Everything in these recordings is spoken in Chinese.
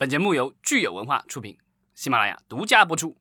本节目由聚友文化出品，喜马拉雅独家播出。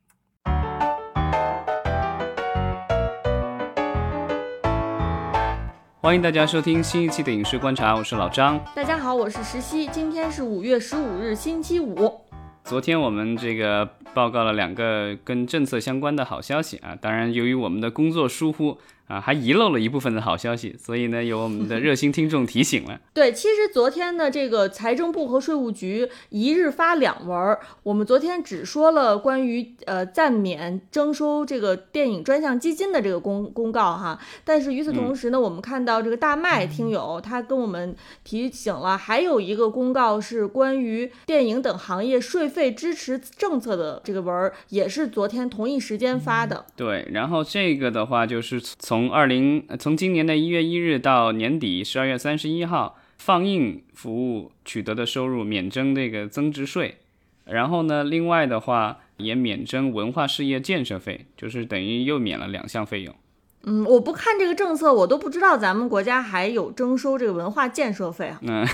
欢迎大家收听新一期的影视观察，我是老张。大家好，我是石溪。今天是五月十五日，星期五。昨天我们这个报告了两个跟政策相关的好消息啊，当然由于我们的工作疏忽。啊，还遗漏了一部分的好消息，所以呢，有我们的 热心听众提醒了。对，其实昨天呢，这个财政部和税务局一日发两文，我们昨天只说了关于呃暂免征收这个电影专项基金的这个公公告哈，但是与此同时呢，我们看到这个大麦听友他跟我们提醒了，还有一个公告是关于电影等行业税费支持政策的这个文，也是昨天同一时间发的。对，然后这个的话就是从。从二零从今年的一月一日到年底十二月三十一号，放映服务取得的收入免征这个增值税，然后呢，另外的话也免征文化事业建设费，就是等于又免了两项费用。嗯，我不看这个政策，我都不知道咱们国家还有征收这个文化建设费啊。嗯，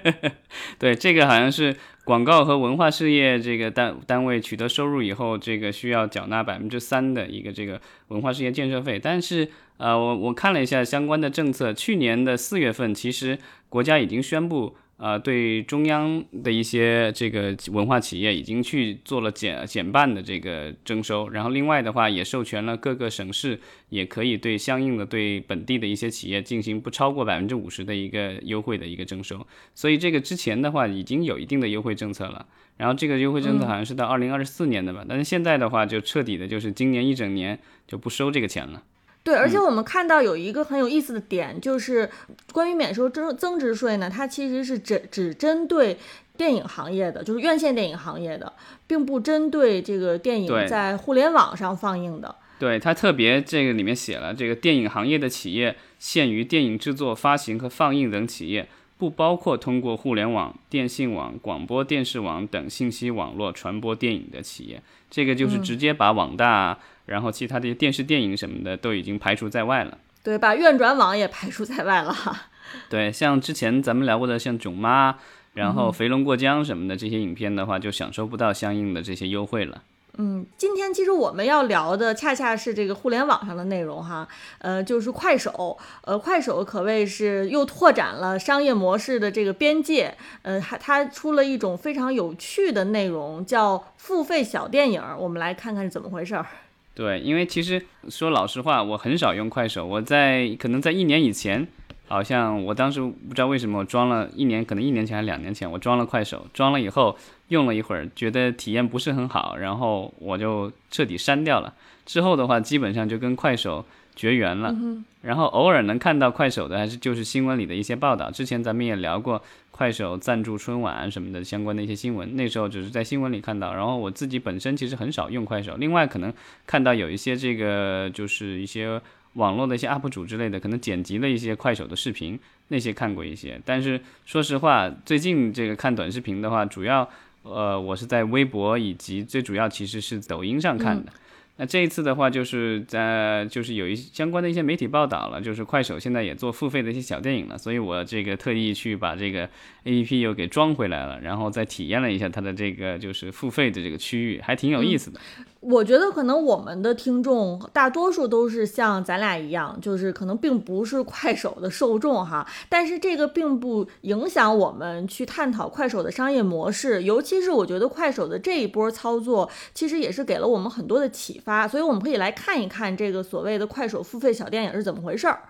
对，这个好像是广告和文化事业这个单单位取得收入以后，这个需要缴纳百分之三的一个这个文化事业建设费。但是，呃，我我看了一下相关的政策，去年的四月份，其实国家已经宣布。呃，对中央的一些这个文化企业已经去做了减减半的这个征收，然后另外的话也授权了各个省市也可以对相应的对本地的一些企业进行不超过百分之五十的一个优惠的一个征收，所以这个之前的话已经有一定的优惠政策了，然后这个优惠政策好像是到二零二四年的吧，但是现在的话就彻底的就是今年一整年就不收这个钱了。对，而且我们看到有一个很有意思的点，就是关于免收增增值税呢，它其实是只只针对电影行业的，就是院线电影行业的，并不针对这个电影在互联网上放映的。对，它特别这个里面写了，这个电影行业的企业限于电影制作、发行和放映等企业，不包括通过互联网、电信网、广播电视网等信息网络传播电影的企业。这个就是直接把网大。然后其他的电视、电影什么的都已经排除在外了。对，把院转网也排除在外了。对，像之前咱们聊过的，像《囧妈》，然后《肥龙过江》什么的这些影片的话，就享受不到相应的这些优惠了。嗯，今天其实我们要聊的恰恰是这个互联网上的内容哈，呃，就是快手，呃，快手可谓是又拓展了商业模式的这个边界，呃，还它出了一种非常有趣的内容，叫付费小电影，我们来看看是怎么回事儿。对，因为其实说老实话，我很少用快手。我在可能在一年以前，好像我当时不知道为什么我装了一年，可能一年前还是两年前，我装了快手。装了以后用了一会儿，觉得体验不是很好，然后我就彻底删掉了。之后的话，基本上就跟快手。绝缘了，然后偶尔能看到快手的，还是就是新闻里的一些报道。之前咱们也聊过快手赞助春晚什么的相关的一些新闻，那时候只是在新闻里看到。然后我自己本身其实很少用快手，另外可能看到有一些这个就是一些网络的一些 UP 主之类的，可能剪辑了一些快手的视频，那些看过一些。但是说实话，最近这个看短视频的话，主要呃我是在微博以及最主要其实是抖音上看的。那这一次的话，就是在就是有一相关的一些媒体报道了，就是快手现在也做付费的一些小电影了，所以我这个特意去把这个 APP 又给装回来了，然后再体验了一下它的这个就是付费的这个区域，还挺有意思的。我觉得可能我们的听众大多数都是像咱俩一样，就是可能并不是快手的受众哈，但是这个并不影响我们去探讨快手的商业模式，尤其是我觉得快手的这一波操作，其实也是给了我们很多的启发，所以我们可以来看一看这个所谓的快手付费小电影是怎么回事儿。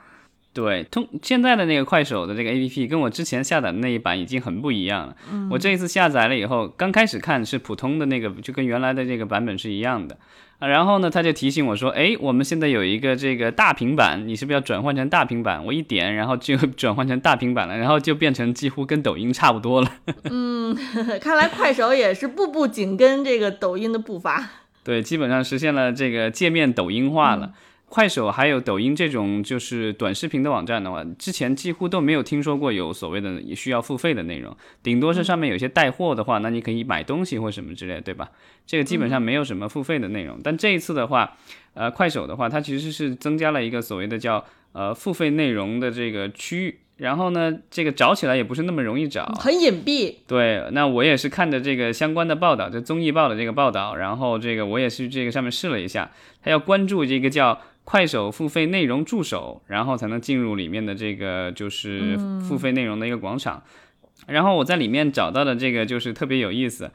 对，通现在的那个快手的这个 A P P 跟我之前下载的那一版已经很不一样了。我这一次下载了以后，刚开始看是普通的那个，就跟原来的这个版本是一样的。啊然后呢，他就提醒我说：“哎，我们现在有一个这个大平板，你是不是要转换成大平板？”我一点，然后就 转换成大平板了，然后就变成几乎跟抖音差不多了。嗯，看来快手也是步步紧跟这个抖音的步伐。对，基本上实现了这个界面抖音化了。快手还有抖音这种就是短视频的网站的话，之前几乎都没有听说过有所谓的需要付费的内容，顶多是上面有些带货的话，那你可以买东西或什么之类，对吧？这个基本上没有什么付费的内容。但这一次的话，呃，快手的话，它其实是增加了一个所谓的叫呃付费内容的这个区域，然后呢，这个找起来也不是那么容易找，很隐蔽。对，那我也是看着这个相关的报道，就综艺报的这个报道，然后这个我也是这个上面试了一下，他要关注这个叫快手付费内容助手，然后才能进入里面的这个就是付费内容的一个广场。然后我在里面找到的这个就是特别有意思。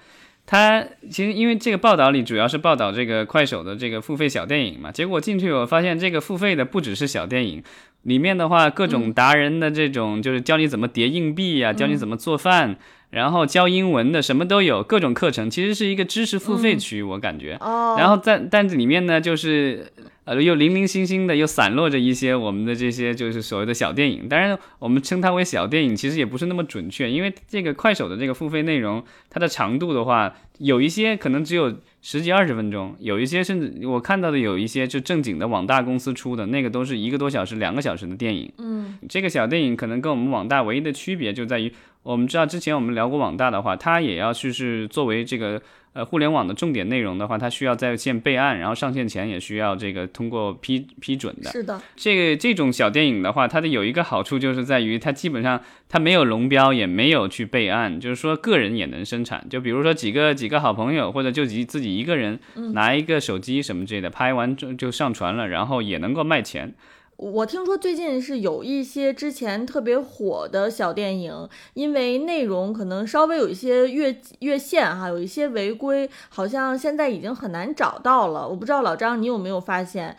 它其实因为这个报道里主要是报道这个快手的这个付费小电影嘛，结果进去我发现这个付费的不只是小电影，里面的话各种达人的这种就是教你怎么叠硬币呀，教你怎么做饭，然后教英文的什么都有，各种课程其实是一个知识付费区，我感觉。哦。然后在但里面呢，就是呃又零零星星的又散落着一些我们的这些就是所谓的小电影，当然我们称它为小电影其实也不是那么准确，因为这个快手的这个付费内容它的长度的话。有一些可能只有十几二十分钟，有一些甚至我看到的有一些就正经的网大公司出的那个都是一个多小时、两个小时的电影。嗯，这个小电影可能跟我们网大唯一的区别就在于，我们知道之前我们聊过网大的话，它也要去是作为这个。呃，互联网的重点内容的话，它需要在线备案，然后上线前也需要这个通过批批准的。是的，这个这种小电影的话，它的有一个好处就是在于它基本上它没有龙标，也没有去备案，就是说个人也能生产。就比如说几个几个好朋友，或者就自自己一个人拿一个手机什么之类的，拍完就就上传了，然后也能够卖钱。我听说最近是有一些之前特别火的小电影，因为内容可能稍微有一些越越线哈，有一些违规，好像现在已经很难找到了。我不知道老张你有没有发现，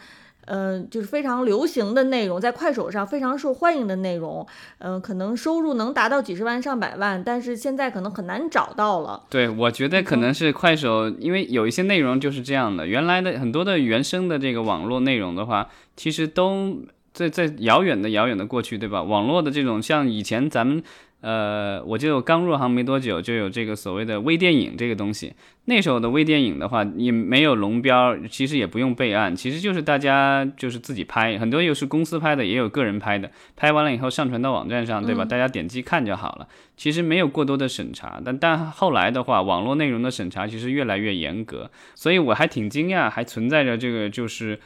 嗯，就是非常流行的内容，在快手上非常受欢迎的内容，嗯，可能收入能达到几十万上百万，但是现在可能很难找到了。对，我觉得可能是快手，因为有一些内容就是这样的，原来的很多的原生的这个网络内容的话。其实都在在遥远的遥远的过去，对吧？网络的这种像以前咱们，呃，我就刚入行没多久，就有这个所谓的微电影这个东西。那时候的微电影的话，也没有龙标，其实也不用备案，其实就是大家就是自己拍，很多又是公司拍的，也有个人拍的。拍完了以后上传到网站上，对吧？大家点击看就好了。其实没有过多的审查，但但后来的话，网络内容的审查其实越来越严格，所以我还挺惊讶，还存在着这个就是。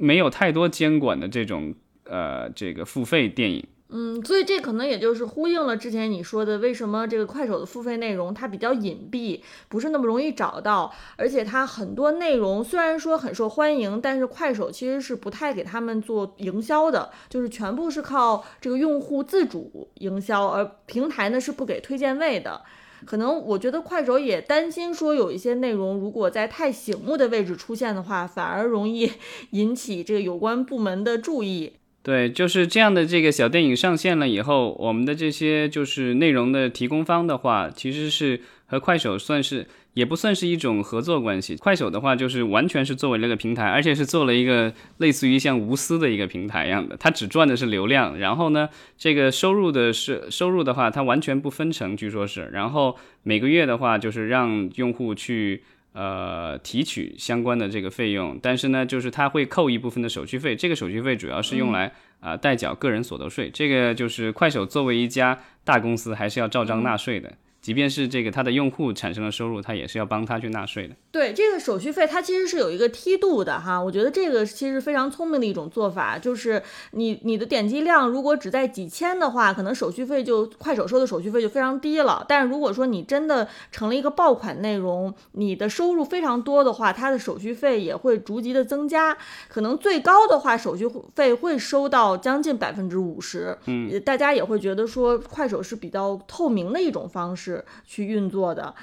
没有太多监管的这种呃这个付费电影，嗯，所以这可能也就是呼应了之前你说的，为什么这个快手的付费内容它比较隐蔽，不是那么容易找到，而且它很多内容虽然说很受欢迎，但是快手其实是不太给他们做营销的，就是全部是靠这个用户自主营销，而平台呢是不给推荐位的。可能我觉得快手也担心说有一些内容如果在太醒目的位置出现的话，反而容易 引起这个有关部门的注意。对，就是这样的。这个小电影上线了以后，我们的这些就是内容的提供方的话，其实是和快手算是。也不算是一种合作关系。快手的话，就是完全是作为那个平台，而且是做了一个类似于像无私的一个平台一样的。它只赚的是流量，然后呢，这个收入的是收入的话，它完全不分成，据说是。然后每个月的话，就是让用户去呃提取相关的这个费用，但是呢，就是他会扣一部分的手续费。这个手续费主要是用来啊代缴个人所得税。这个就是快手作为一家大公司，还是要照章纳税的。即便是这个他的用户产生了收入，他也是要帮他去纳税的。对这个手续费，它其实是有一个梯度的哈。我觉得这个其实非常聪明的一种做法，就是你你的点击量如果只在几千的话，可能手续费就快手收的手续费就非常低了。但如果说你真的成了一个爆款内容，你的收入非常多的话，它的手续费也会逐级的增加，可能最高的话手续费会收到将近百分之五十。嗯，大家也会觉得说快手是比较透明的一种方式。去运作的，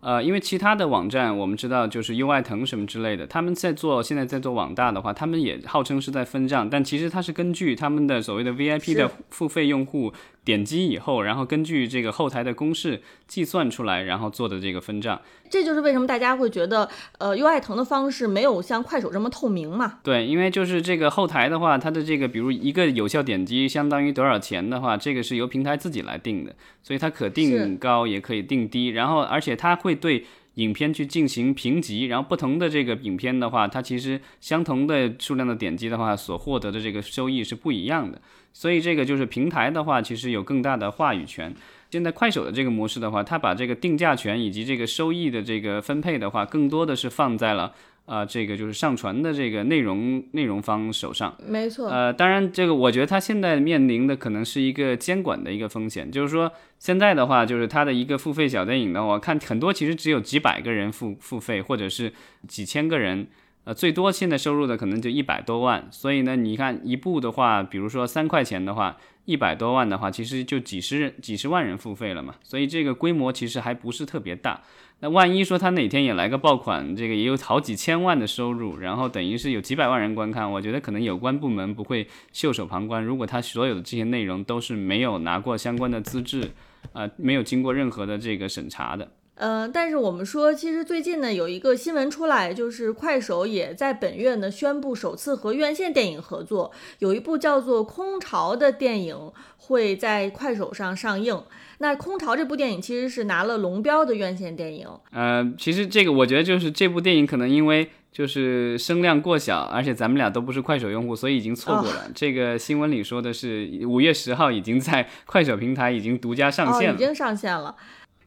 呃，因为其他的网站我们知道，就是优爱腾什么之类的，他们在做现在在做网大的话，他们也号称是在分账，但其实它是根据他们的所谓的 VIP 的付费用户。点击以后，然后根据这个后台的公式计算出来，然后做的这个分账，这就是为什么大家会觉得，呃，优爱腾的方式没有像快手这么透明嘛？对，因为就是这个后台的话，它的这个比如一个有效点击相当于多少钱的话，这个是由平台自己来定的，所以它可定高也可以定低，然后而且它会对影片去进行评级，然后不同的这个影片的话，它其实相同的数量的点击的话，所获得的这个收益是不一样的。所以这个就是平台的话，其实有更大的话语权。现在快手的这个模式的话，它把这个定价权以及这个收益的这个分配的话，更多的是放在了啊，这个就是上传的这个内容内容方手上。没错。呃，当然，这个我觉得它现在面临的可能是一个监管的一个风险，就是说现在的话，就是它的一个付费小电影呢，我看很多其实只有几百个人付付费，或者是几千个人，呃，最多现在收入的可能就一百多万。所以呢，你看一部的话，比如说三块钱的话，一百多万的话，其实就几十、几十万人付费了嘛。所以这个规模其实还不是特别大。那万一说他哪天也来个爆款，这个也有好几千万的收入，然后等于是有几百万人观看，我觉得可能有关部门不会袖手旁观。如果他所有的这些内容都是没有拿过相关的资质，呃，没有经过任何的这个审查的。呃，但是我们说，其实最近呢有一个新闻出来，就是快手也在本月呢宣布首次和院线电影合作，有一部叫做《空巢》的电影会在快手上上映。那《空巢》这部电影其实是拿了龙标的院线电影。呃，其实这个我觉得就是这部电影可能因为就是声量过小，而且咱们俩都不是快手用户，所以已经错过了。这个新闻里说的是五月十号已经在快手平台已经独家上线了，已经上线了。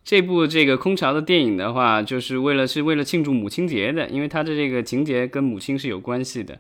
这部这个《空巢》的电影的话，就是为了是为了庆祝母亲节的，因为它的这个情节跟母亲是有关系的。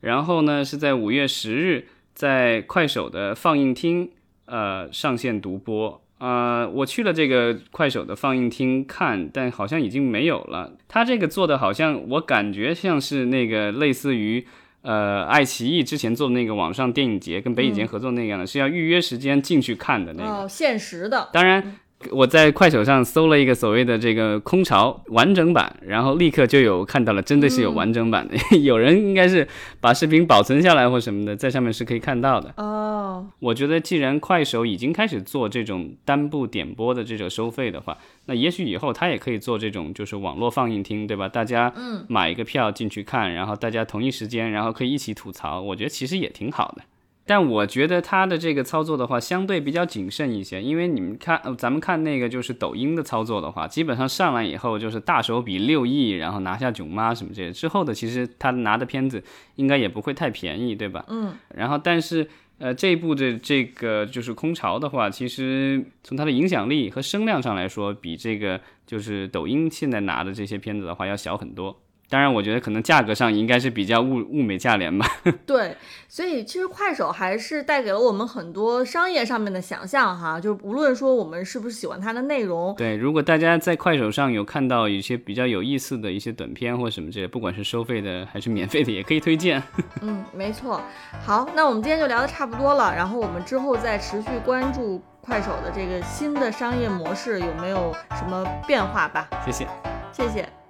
然后呢，是在五月十日在快手的放映厅呃上线独播。呃，我去了这个快手的放映厅看，但好像已经没有了。它这个做的好像我感觉像是那个类似于呃爱奇艺之前做的那个网上电影节，跟北影节合作那样的，是要预约时间进去看的那个。哦，限时的。当然。我在快手上搜了一个所谓的这个空巢完整版，然后立刻就有看到了，真的是有完整版的。有人应该是把视频保存下来或什么的，在上面是可以看到的。哦，我觉得既然快手已经开始做这种单部点播的这种收费的话，那也许以后他也可以做这种就是网络放映厅，对吧？大家买一个票进去看，然后大家同一时间，然后可以一起吐槽。我觉得其实也挺好的。但我觉得他的这个操作的话，相对比较谨慎一些，因为你们看，咱们看那个就是抖音的操作的话，基本上上来以后就是大手笔六亿，然后拿下囧妈什么这些，之后的其实他拿的片子应该也不会太便宜，对吧？嗯。然后，但是呃，这一部的这个就是空巢的话，其实从它的影响力和声量上来说，比这个就是抖音现在拿的这些片子的话要小很多。当然，我觉得可能价格上应该是比较物物美价廉吧。对，所以其实快手还是带给了我们很多商业上面的想象哈。就无论说我们是不是喜欢它的内容，对，如果大家在快手上有看到一些比较有意思的一些短片或什么之类，不管是收费的还是免费的，也可以推荐。嗯，没错。好，那我们今天就聊的差不多了，然后我们之后再持续关注快手的这个新的商业模式有没有什么变化吧。谢谢，谢谢。